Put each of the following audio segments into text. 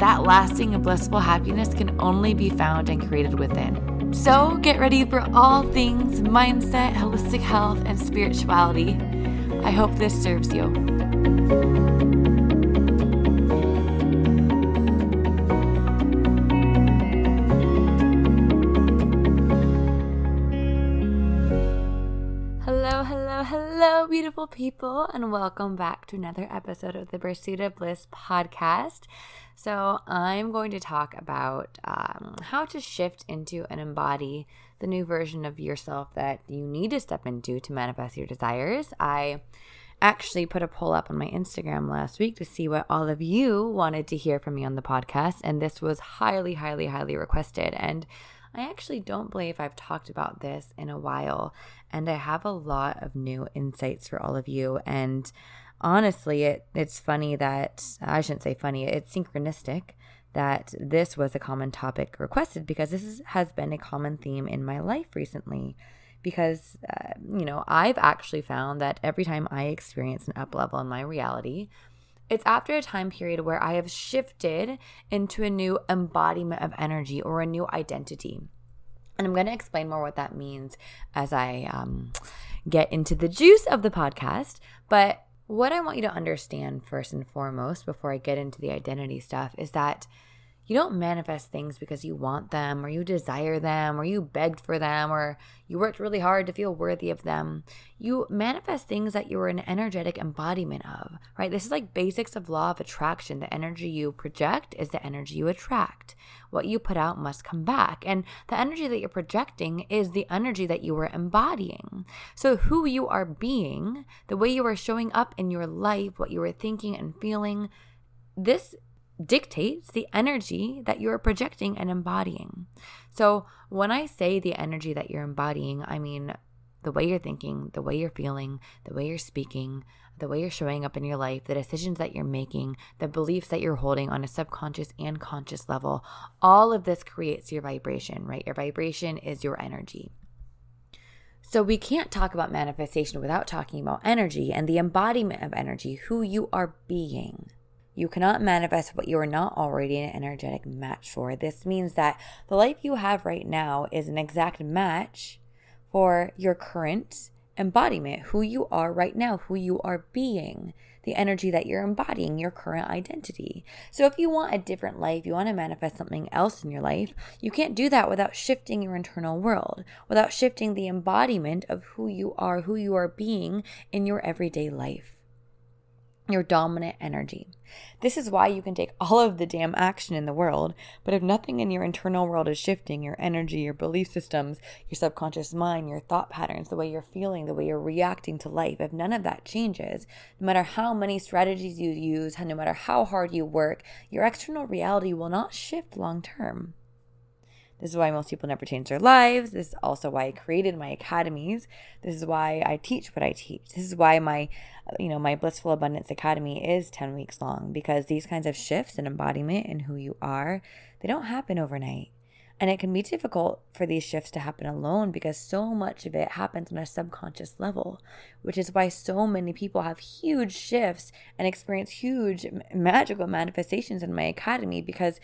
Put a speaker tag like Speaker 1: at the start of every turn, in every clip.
Speaker 1: that lasting and blissful happiness can only be found and created within. So get ready for all things mindset, holistic health, and spirituality. I hope this serves you. Hello, hello, hello, beautiful people, and welcome back to another episode of the Pursuit of Bliss podcast. So, I'm going to talk about um, how to shift into and embody the new version of yourself that you need to step into to manifest your desires. I actually put a poll up on my Instagram last week to see what all of you wanted to hear from me on the podcast, and this was highly, highly, highly requested. And I actually don't believe I've talked about this in a while, and I have a lot of new insights for all of you. And honestly, it it's funny that I shouldn't say funny. It's synchronistic that this was a common topic requested because this is, has been a common theme in my life recently. Because uh, you know, I've actually found that every time I experience an up level in my reality, it's after a time period where I have shifted into a new embodiment of energy or a new identity. And I'm going to explain more what that means as I um, get into the juice of the podcast. But what I want you to understand first and foremost before I get into the identity stuff is that you don't manifest things because you want them or you desire them or you begged for them or you worked really hard to feel worthy of them. You manifest things that you're an energetic embodiment of, right? This is like basics of law of attraction. The energy you project is the energy you attract. What you put out must come back. And the energy that you're projecting is the energy that you are embodying. So, who you are being, the way you are showing up in your life, what you are thinking and feeling, this dictates the energy that you're projecting and embodying. So, when I say the energy that you're embodying, I mean the way you're thinking, the way you're feeling, the way you're speaking, the way you're showing up in your life, the decisions that you're making, the beliefs that you're holding on a subconscious and conscious level. All of this creates your vibration, right? Your vibration is your energy. So, we can't talk about manifestation without talking about energy and the embodiment of energy, who you are being. You cannot manifest what you are not already an energetic match for. This means that the life you have right now is an exact match for your current embodiment, who you are right now, who you are being, the energy that you're embodying, your current identity. So, if you want a different life, you want to manifest something else in your life, you can't do that without shifting your internal world, without shifting the embodiment of who you are, who you are being in your everyday life your dominant energy. This is why you can take all of the damn action in the world, but if nothing in your internal world is shifting, your energy, your belief systems, your subconscious mind, your thought patterns, the way you're feeling, the way you're reacting to life, if none of that changes, no matter how many strategies you use, no matter how hard you work, your external reality will not shift long term. This is why most people never change their lives. This is also why I created my academies. This is why I teach what I teach. This is why my you know, my Blissful Abundance Academy is 10 weeks long because these kinds of shifts in embodiment and who you are, they don't happen overnight. And it can be difficult for these shifts to happen alone because so much of it happens on a subconscious level, which is why so many people have huge shifts and experience huge magical manifestations in my academy because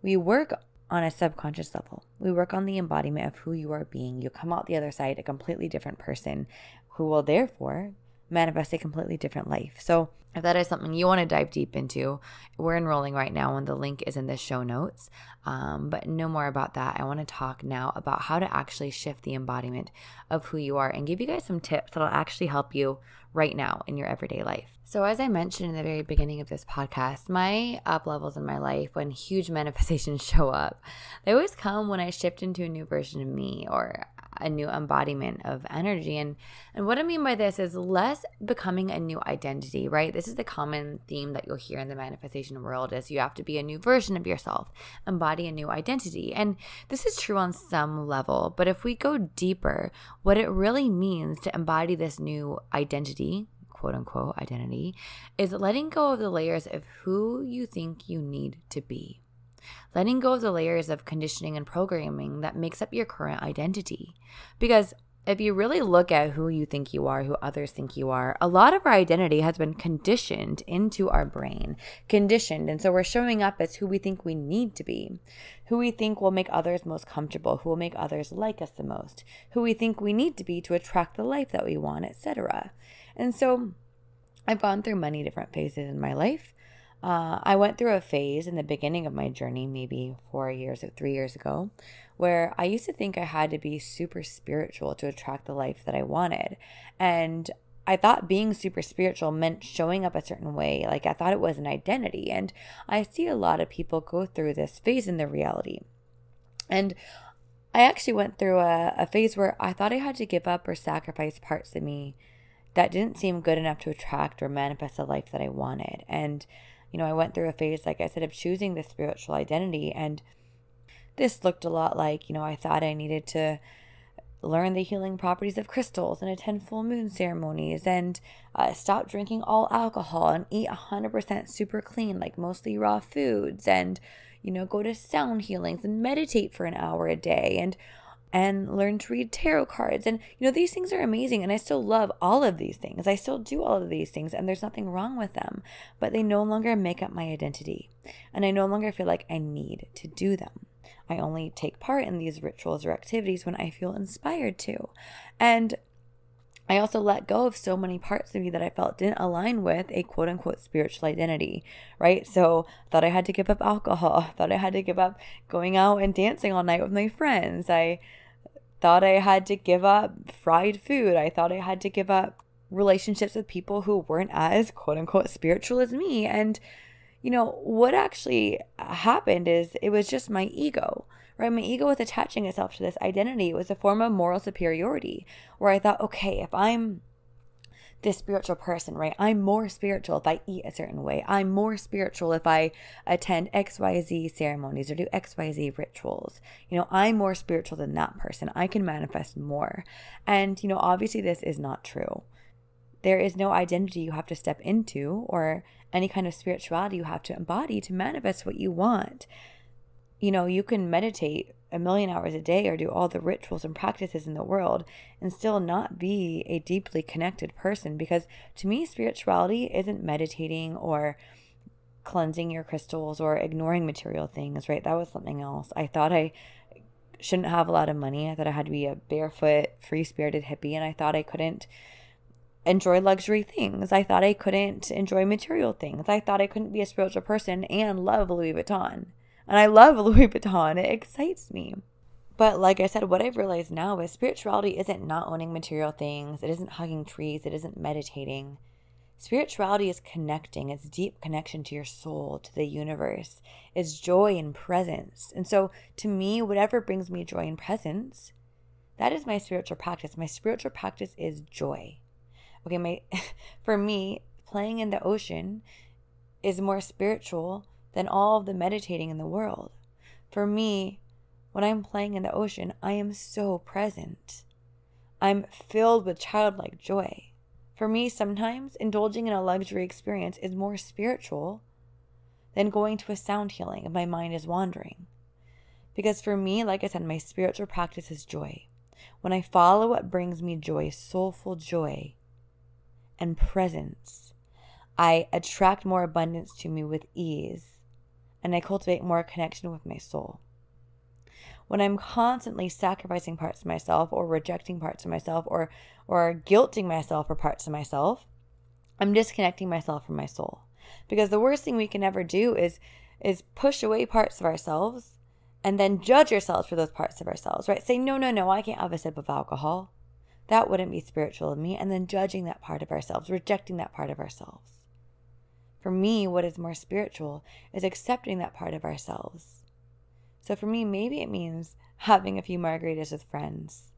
Speaker 1: we work on a subconscious level. We work on the embodiment of who you are being. You come out the other side a completely different person who will therefore manifest a completely different life. So, if that is something you want to dive deep into, we're enrolling right now, and the link is in the show notes. Um, but no more about that. I want to talk now about how to actually shift the embodiment of who you are and give you guys some tips that'll actually help you right now in your everyday life. So, as I mentioned in the very beginning of this podcast, my up levels in my life, when huge manifestations show up, they always come when I shift into a new version of me or a new embodiment of energy. And and what I mean by this is less becoming a new identity, right? This is the common theme that you'll hear in the manifestation world is you have to be a new version of yourself, embody a new identity. And this is true on some level, but if we go deeper, what it really means to embody this new identity, quote unquote identity, is letting go of the layers of who you think you need to be letting go of the layers of conditioning and programming that makes up your current identity. Because if you really look at who you think you are, who others think you are, a lot of our identity has been conditioned into our brain, conditioned. And so we're showing up as who we think we need to be, who we think will make others most comfortable, who will make others like us the most, who we think we need to be to attract the life that we want, etc. And so I've gone through many different phases in my life. Uh, I went through a phase in the beginning of my journey, maybe four years or three years ago, where I used to think I had to be super spiritual to attract the life that I wanted. And I thought being super spiritual meant showing up a certain way. Like I thought it was an identity. And I see a lot of people go through this phase in their reality. And I actually went through a, a phase where I thought I had to give up or sacrifice parts of me that didn't seem good enough to attract or manifest the life that I wanted. And you know, I went through a phase, like I said, of choosing the spiritual identity. And this looked a lot like, you know, I thought I needed to learn the healing properties of crystals and attend full moon ceremonies and uh, stop drinking all alcohol and eat 100% super clean, like mostly raw foods, and, you know, go to sound healings and meditate for an hour a day and and learn to read tarot cards. And, you know, these things are amazing. And I still love all of these things. I still do all of these things, and there's nothing wrong with them. But they no longer make up my identity. And I no longer feel like I need to do them. I only take part in these rituals or activities when I feel inspired to. And I also let go of so many parts of me that I felt didn't align with a quote unquote spiritual identity, right? So I thought I had to give up alcohol, thought I had to give up going out and dancing all night with my friends. I thought I had to give up fried food. I thought I had to give up relationships with people who weren't as quote unquote spiritual as me. And, you know, what actually happened is it was just my ego right? My ego was attaching itself to this identity. It was a form of moral superiority where I thought, okay, if I'm this spiritual person, right? I'm more spiritual if I eat a certain way. I'm more spiritual if I attend XYZ ceremonies or do XYZ rituals. You know, I'm more spiritual than that person. I can manifest more. And, you know, obviously this is not true. There is no identity you have to step into or any kind of spirituality you have to embody to manifest what you want you know, you can meditate a million hours a day or do all the rituals and practices in the world and still not be a deeply connected person because to me spirituality isn't meditating or cleansing your crystals or ignoring material things right? That was something else. I thought i shouldn't have a lot of money. I thought i had to be a barefoot free spirited hippie and i thought i couldn't enjoy luxury things. I thought i couldn't enjoy material things. I thought i couldn't be a spiritual person and love louis vuitton and I love Louis Vuitton, it excites me. But like I said, what I've realized now is spirituality isn't not owning material things, it isn't hugging trees, it isn't meditating. Spirituality is connecting, it's deep connection to your soul, to the universe, it's joy and presence. And so to me, whatever brings me joy and presence, that is my spiritual practice. My spiritual practice is joy. Okay, my for me, playing in the ocean is more spiritual than all of the meditating in the world. For me, when I'm playing in the ocean, I am so present. I'm filled with childlike joy. For me, sometimes indulging in a luxury experience is more spiritual than going to a sound healing if my mind is wandering. Because for me, like I said, my spiritual practice is joy. When I follow what brings me joy, soulful joy and presence, I attract more abundance to me with ease and I cultivate more connection with my soul. When I'm constantly sacrificing parts of myself or rejecting parts of myself or or guilting myself for parts of myself, I'm disconnecting myself from my soul. Because the worst thing we can ever do is is push away parts of ourselves and then judge ourselves for those parts of ourselves, right? Say, no, no, no, I can't have a sip of alcohol. That wouldn't be spiritual of me. And then judging that part of ourselves, rejecting that part of ourselves. For me, what is more spiritual is accepting that part of ourselves. So for me, maybe it means having a few margaritas with friends,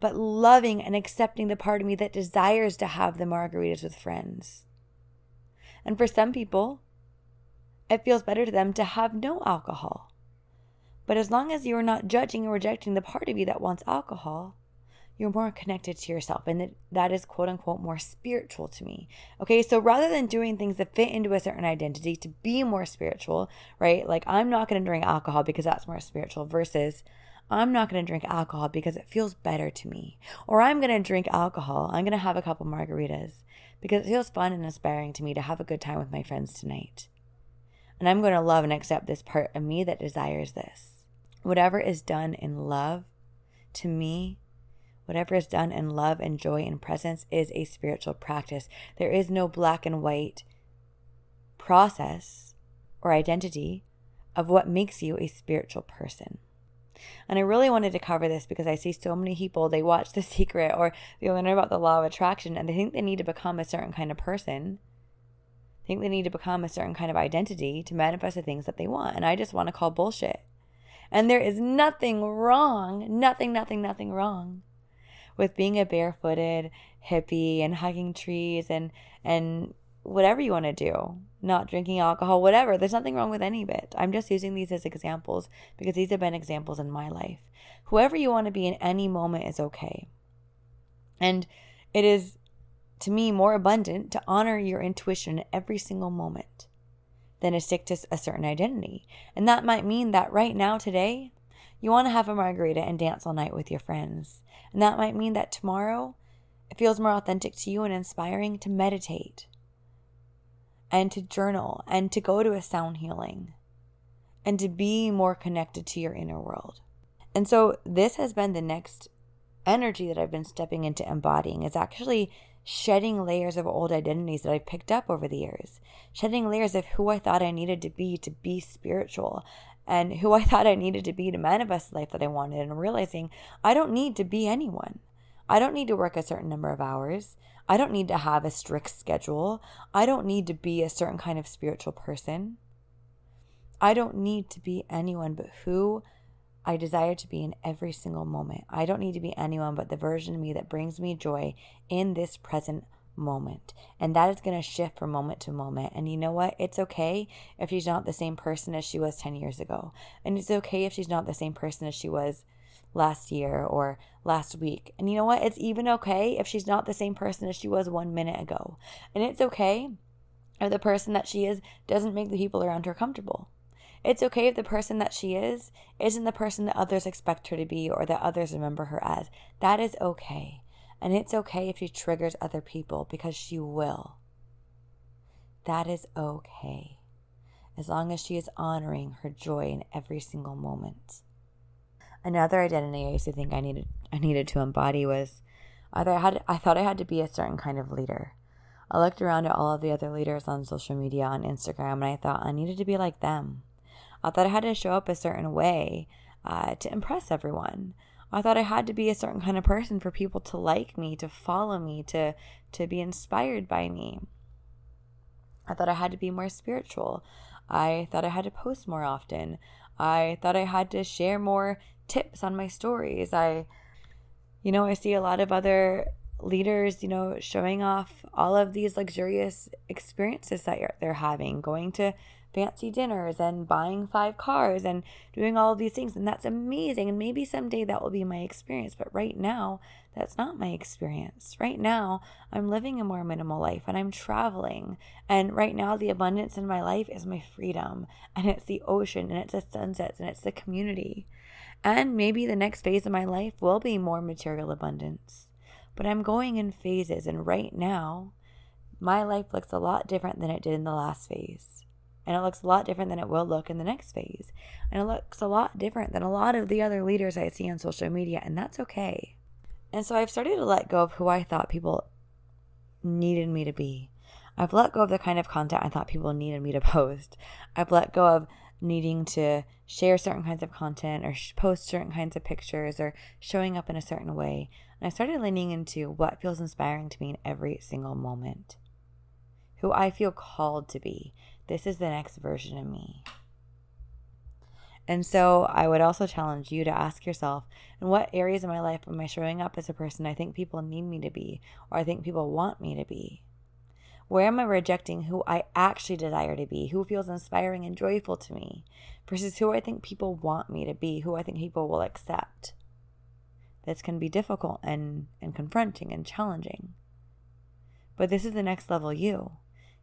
Speaker 1: but loving and accepting the part of me that desires to have the margaritas with friends. And for some people, it feels better to them to have no alcohol. But as long as you are not judging or rejecting the part of you that wants alcohol, you're more connected to yourself. And that, that is quote unquote more spiritual to me. Okay. So rather than doing things that fit into a certain identity to be more spiritual, right? Like I'm not going to drink alcohol because that's more spiritual versus I'm not going to drink alcohol because it feels better to me. Or I'm going to drink alcohol. I'm going to have a couple margaritas because it feels fun and inspiring to me to have a good time with my friends tonight. And I'm going to love and accept this part of me that desires this. Whatever is done in love, to me, whatever is done in love and joy and presence is a spiritual practice. There is no black and white process or identity of what makes you a spiritual person. And I really wanted to cover this because I see so many people, they watch The Secret or they learn about the law of attraction and they think they need to become a certain kind of person. Think they need to become a certain kind of identity to manifest the things that they want. And I just want to call bullshit. And there is nothing wrong, nothing, nothing, nothing wrong with being a barefooted hippie and hugging trees and and whatever you want to do, not drinking alcohol, whatever. There's nothing wrong with any of it. I'm just using these as examples because these have been examples in my life. Whoever you want to be in any moment is okay. And it is, to me, more abundant to honor your intuition every single moment than to stick to a certain identity. And that might mean that right now, today, you want to have a margarita and dance all night with your friends. And that might mean that tomorrow, it feels more authentic to you and inspiring to meditate and to journal and to go to a sound healing and to be more connected to your inner world. And so this has been the next energy that I've been stepping into embodying is actually shedding layers of old identities that I've picked up over the years, shedding layers of who I thought I needed to be to be spiritual and who I thought I needed to be to manifest the life that I wanted and realizing I don't need to be anyone. I don't need to work a certain number of hours. I don't need to have a strict schedule. I don't need to be a certain kind of spiritual person. I don't need to be anyone but who I desire to be in every single moment. I don't need to be anyone but the version of me that brings me joy in this present moment. And that is going to shift from moment to moment. And you know what? It's okay if she's not the same person as she was 10 years ago. And it's okay if she's not the same person as she was last year or last week. And you know what? It's even okay if she's not the same person as she was one minute ago. And it's okay if the person that she is doesn't make the people around her comfortable. It's okay if the person that she is isn't the person that others expect her to be or that others remember her as. That is okay. And it's okay if she triggers other people because she will. That is okay. As long as she is honoring her joy in every single moment. Another identity I used to think I needed I needed to embody was either I had I thought I had to be a certain kind of leader. I looked around at all of the other leaders on social media on Instagram and I thought I needed to be like them. I thought I had to show up a certain way uh, to impress everyone. I thought I had to be a certain kind of person for people to like me, to follow me, to to be inspired by me. I thought I had to be more spiritual. I thought I had to post more often. I thought I had to share more tips on my stories. I, you know, I see a lot of other leaders, you know, showing off all of these luxurious experiences that they're having, going to fancy dinners and buying five cars and doing all these things. And that's amazing. And maybe someday that will be my experience. But right now, that's not my experience. Right now, I'm living a more minimal life and I'm traveling. And right now, the abundance in my life is my freedom. And it's the ocean and it's the sunsets and it's the community. And maybe the next phase of my life will be more material abundance. But I'm going in phases. And right now, my life looks a lot different than it did in the last phase. And it looks a lot different than it will look in the next phase. And it looks a lot different than a lot of the other leaders I see on social media. And that's okay. And so I've started to let go of who I thought people needed me to be. I've let go of the kind of content I thought people needed me to post. I've let go of needing to share certain kinds of content or post certain kinds of pictures or showing up in a certain way. And I started leaning into what feels inspiring to me in every single moment. Who I feel called to be. This is the next version of me. And so I would also challenge you to ask yourself in what areas of my life am I showing up as a person I think people need me to be or I think people want me to be? Where am I rejecting who I actually desire to be, who feels inspiring and joyful to me, versus who I think people want me to be, who I think people will accept? This can be difficult and, and confronting and challenging. But this is the next level you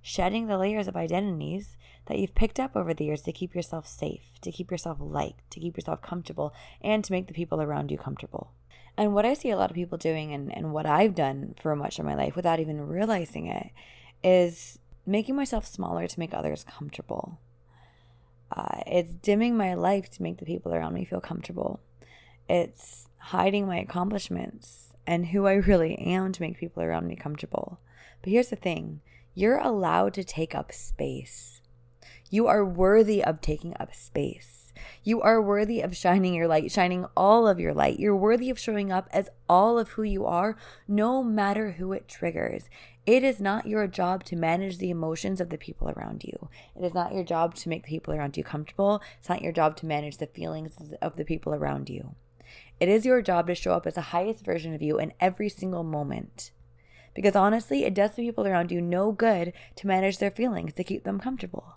Speaker 1: shedding the layers of identities that you've picked up over the years to keep yourself safe, to keep yourself liked, to keep yourself comfortable, and to make the people around you comfortable. And what I see a lot of people doing, and, and what I've done for much of my life without even realizing it, is making myself smaller to make others comfortable. Uh, it's dimming my life to make the people around me feel comfortable. It's hiding my accomplishments and who I really am to make people around me comfortable. But here's the thing you're allowed to take up space. You are worthy of taking up space. You are worthy of shining your light, shining all of your light. You're worthy of showing up as all of who you are, no matter who it triggers. It is not your job to manage the emotions of the people around you. It is not your job to make the people around you comfortable. It's not your job to manage the feelings of the people around you. It is your job to show up as the highest version of you in every single moment. Because honestly, it does the people around you no good to manage their feelings to keep them comfortable.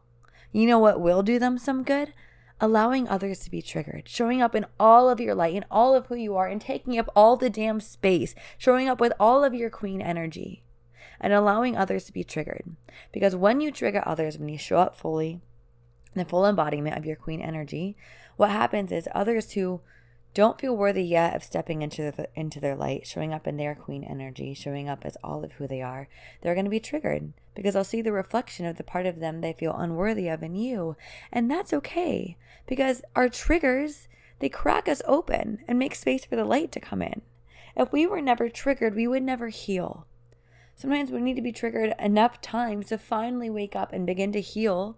Speaker 1: You know what will do them some good? Allowing others to be triggered, showing up in all of your light, in all of who you are, and taking up all the damn space, showing up with all of your queen energy and allowing others to be triggered. Because when you trigger others, when you show up fully, the full embodiment of your queen energy, what happens is others who don't feel worthy yet of stepping into the, into their light, showing up in their queen energy, showing up as all of who they are, they're going to be triggered because they'll see the reflection of the part of them they feel unworthy of in you. And that's okay because our triggers, they crack us open and make space for the light to come in. If we were never triggered, we would never heal. Sometimes we need to be triggered enough times to finally wake up and begin to heal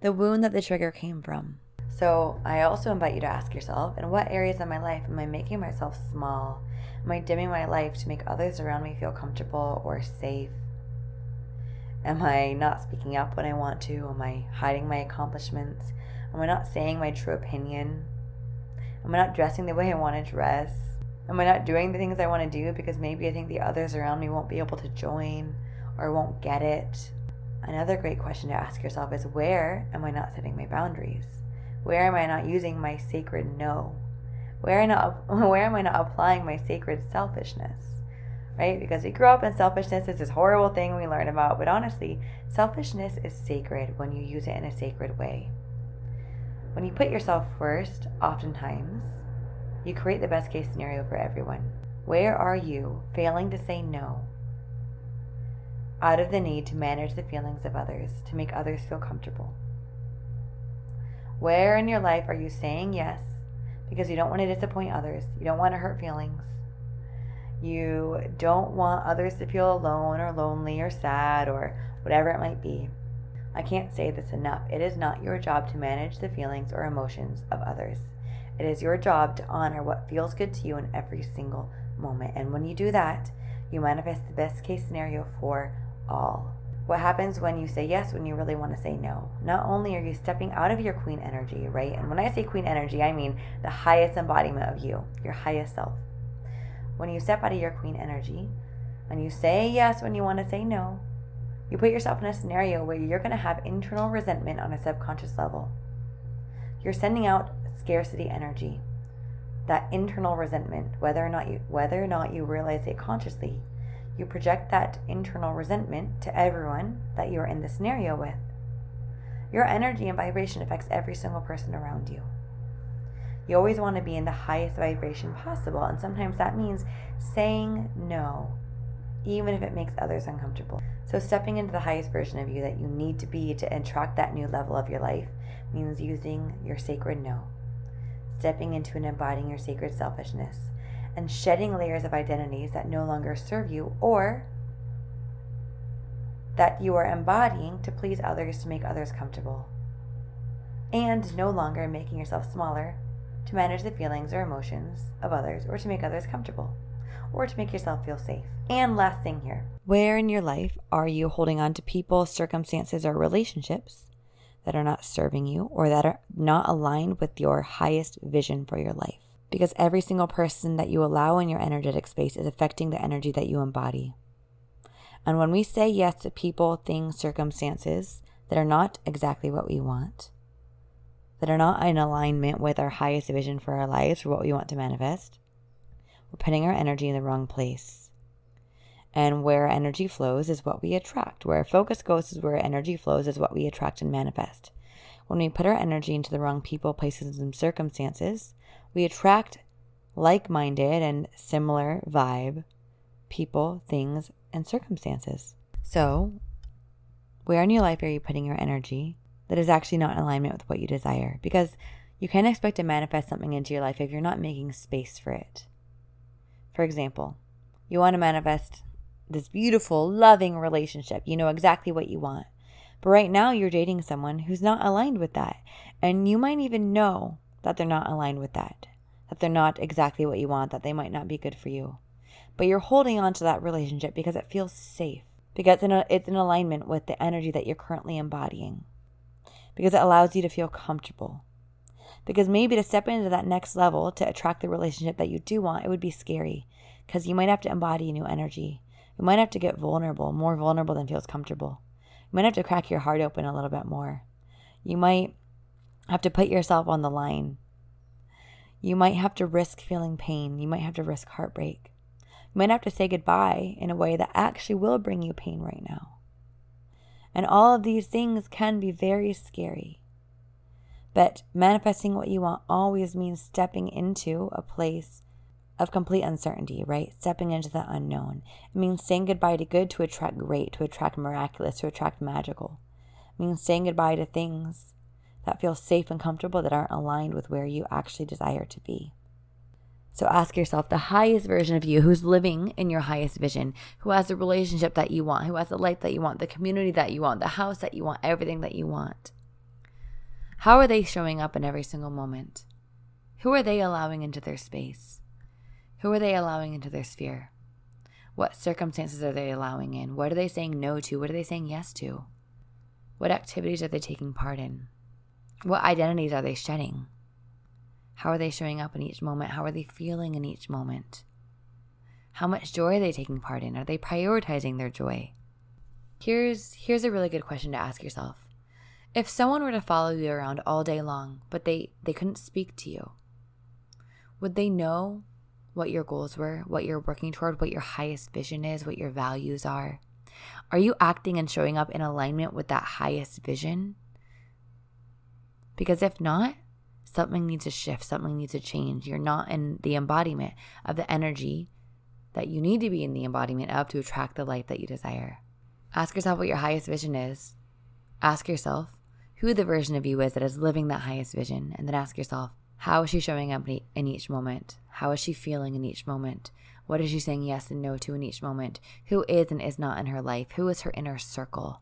Speaker 1: the wound that the trigger came from. So, I also invite you to ask yourself in what areas of my life am I making myself small? Am I dimming my life to make others around me feel comfortable or safe? Am I not speaking up when I want to? Am I hiding my accomplishments? Am I not saying my true opinion? Am I not dressing the way I want to dress? Am I not doing the things I want to do because maybe I think the others around me won't be able to join or won't get it? Another great question to ask yourself is where am I not setting my boundaries? Where am I not using my sacred no? Where, am I not, where am I not applying my sacred selfishness? Right? Because we grow up in selfishness, it's this horrible thing we learn about. But honestly, selfishness is sacred when you use it in a sacred way. When you put yourself first, oftentimes, you create the best case scenario for everyone. Where are you failing to say no out of the need to manage the feelings of others, to make others feel comfortable? Where in your life are you saying yes because you don't want to disappoint others? You don't want to hurt feelings. You don't want others to feel alone or lonely or sad or whatever it might be. I can't say this enough. It is not your job to manage the feelings or emotions of others. It is your job to honor what feels good to you in every single moment. And when you do that, you manifest the best case scenario for all. What happens when you say yes when you really want to say no? Not only are you stepping out of your queen energy, right? And when I say queen energy, I mean the highest embodiment of you, your highest self. When you step out of your queen energy and you say yes when you want to say no, you put yourself in a scenario where you're going to have internal resentment on a subconscious level. You're sending out scarcity energy, that internal resentment, whether or not you whether or not you realize it consciously, you project that internal resentment to everyone that you are in the scenario with. Your energy and vibration affects every single person around you. You always want to be in the highest vibration possible, and sometimes that means saying no, even if it makes others uncomfortable. So, stepping into the highest version of you that you need to be to attract that new level of your life means using your sacred no stepping into and embodying your sacred selfishness, and shedding layers of identities that no longer serve you or that you are embodying to please others to make others comfortable, and no longer making yourself smaller to manage the feelings or emotions of others or to make others comfortable or to make yourself feel safe. And last thing here where in your life are you holding on to people, circumstances, or relationships that are not serving you or that are not aligned with your highest vision for your life. Because every single person that you allow in your energetic space is affecting the energy that you embody. And when we say yes to people, things, circumstances that are not exactly what we want, that are not in alignment with our highest vision for our lives or what we want to manifest, we're putting our energy in the wrong place. And where energy flows is what we attract. Where our focus goes is where energy flows is what we attract and manifest. When we put our energy into the wrong people, places, and circumstances, we attract like minded and similar vibe people, things, and circumstances. So, where in your life are you putting your energy that is actually not in alignment with what you desire? Because you can't expect to manifest something into your life if you're not making space for it. For example, you want to manifest this beautiful, loving relationship. You know exactly what you want. But right now, you're dating someone who's not aligned with that. And you might even know that they're not aligned with that, that they're not exactly what you want, that they might not be good for you. But you're holding on to that relationship because it feels safe, because it's in alignment with the energy that you're currently embodying, because it allows you to feel comfortable. Because maybe to step into that next level to attract the relationship that you do want, it would be scary because you might have to embody a new energy. You might have to get vulnerable, more vulnerable than feels comfortable. You might have to crack your heart open a little bit more. You might have to put yourself on the line. You might have to risk feeling pain. You might have to risk heartbreak. You might have to say goodbye in a way that actually will bring you pain right now. And all of these things can be very scary. But manifesting what you want always means stepping into a place of complete uncertainty, right? Stepping into the unknown. It means saying goodbye to good to attract great, to attract miraculous, to attract magical. It means saying goodbye to things that feel safe and comfortable that aren't aligned with where you actually desire to be. So ask yourself the highest version of you who's living in your highest vision, who has the relationship that you want, who has the life that you want, the community that you want, the house that you want, everything that you want. How are they showing up in every single moment? Who are they allowing into their space? Who are they allowing into their sphere? What circumstances are they allowing in? What are they saying no to? What are they saying yes to? What activities are they taking part in? What identities are they shedding? How are they showing up in each moment? How are they feeling in each moment? How much joy are they taking part in? Are they prioritizing their joy? Here's here's a really good question to ask yourself. If someone were to follow you around all day long, but they they couldn't speak to you, would they know what your goals were, what you're working toward, what your highest vision is, what your values are? Are you acting and showing up in alignment with that highest vision? Because if not, something needs to shift, something needs to change. You're not in the embodiment of the energy that you need to be in the embodiment of to attract the life that you desire. Ask yourself what your highest vision is. Ask yourself who the version of you is that is living that highest vision. And then ask yourself, how is she showing up in each moment? How is she feeling in each moment? What is she saying yes and no to in each moment? Who is and is not in her life? Who is her inner circle?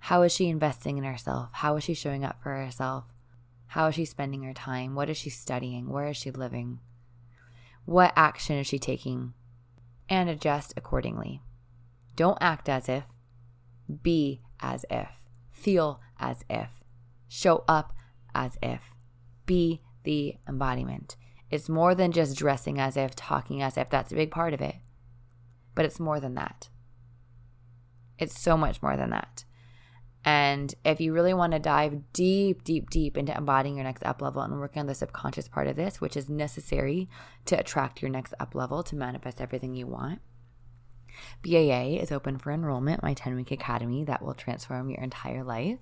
Speaker 1: How is she investing in herself? How is she showing up for herself? How is she spending her time? What is she studying? Where is she living? What action is she taking? And adjust accordingly. Don't act as if, be as if, feel as if, show up as if, be the embodiment. It's more than just dressing as if, talking as if. That's a big part of it. But it's more than that. It's so much more than that. And if you really want to dive deep, deep, deep into embodying your next up level and working on the subconscious part of this, which is necessary to attract your next up level to manifest everything you want, BAA is open for enrollment, my 10 week academy that will transform your entire life.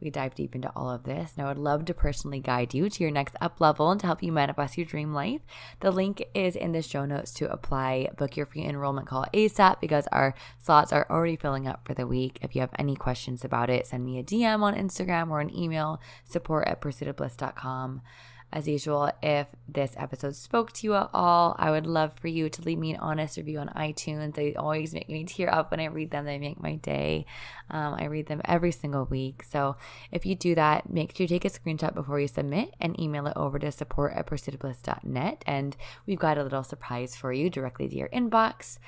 Speaker 1: We dive deep into all of this, and I would love to personally guide you to your next up level and to help you manifest your dream life. The link is in the show notes to apply. Book your free enrollment call ASAP because our slots are already filling up for the week. If you have any questions about it, send me a DM on Instagram or an email support at pursuitofbliss.com. As usual, if this episode spoke to you at all, I would love for you to leave me an honest review on iTunes. They always make me tear up when I read them, they make my day. Um, I read them every single week. So if you do that, make sure you take a screenshot before you submit and email it over to support at pursuitofbliss.net. And we've got a little surprise for you directly to your inbox.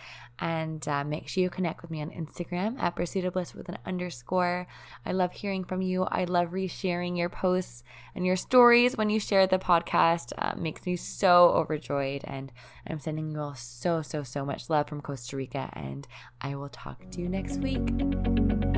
Speaker 1: And uh, make sure you connect with me on Instagram at Pursuit of Bliss with an underscore. I love hearing from you. I love resharing your posts and your stories when you share the podcast. Uh, makes me so overjoyed. And I'm sending you all so, so, so much love from Costa Rica. And I will talk to you next week.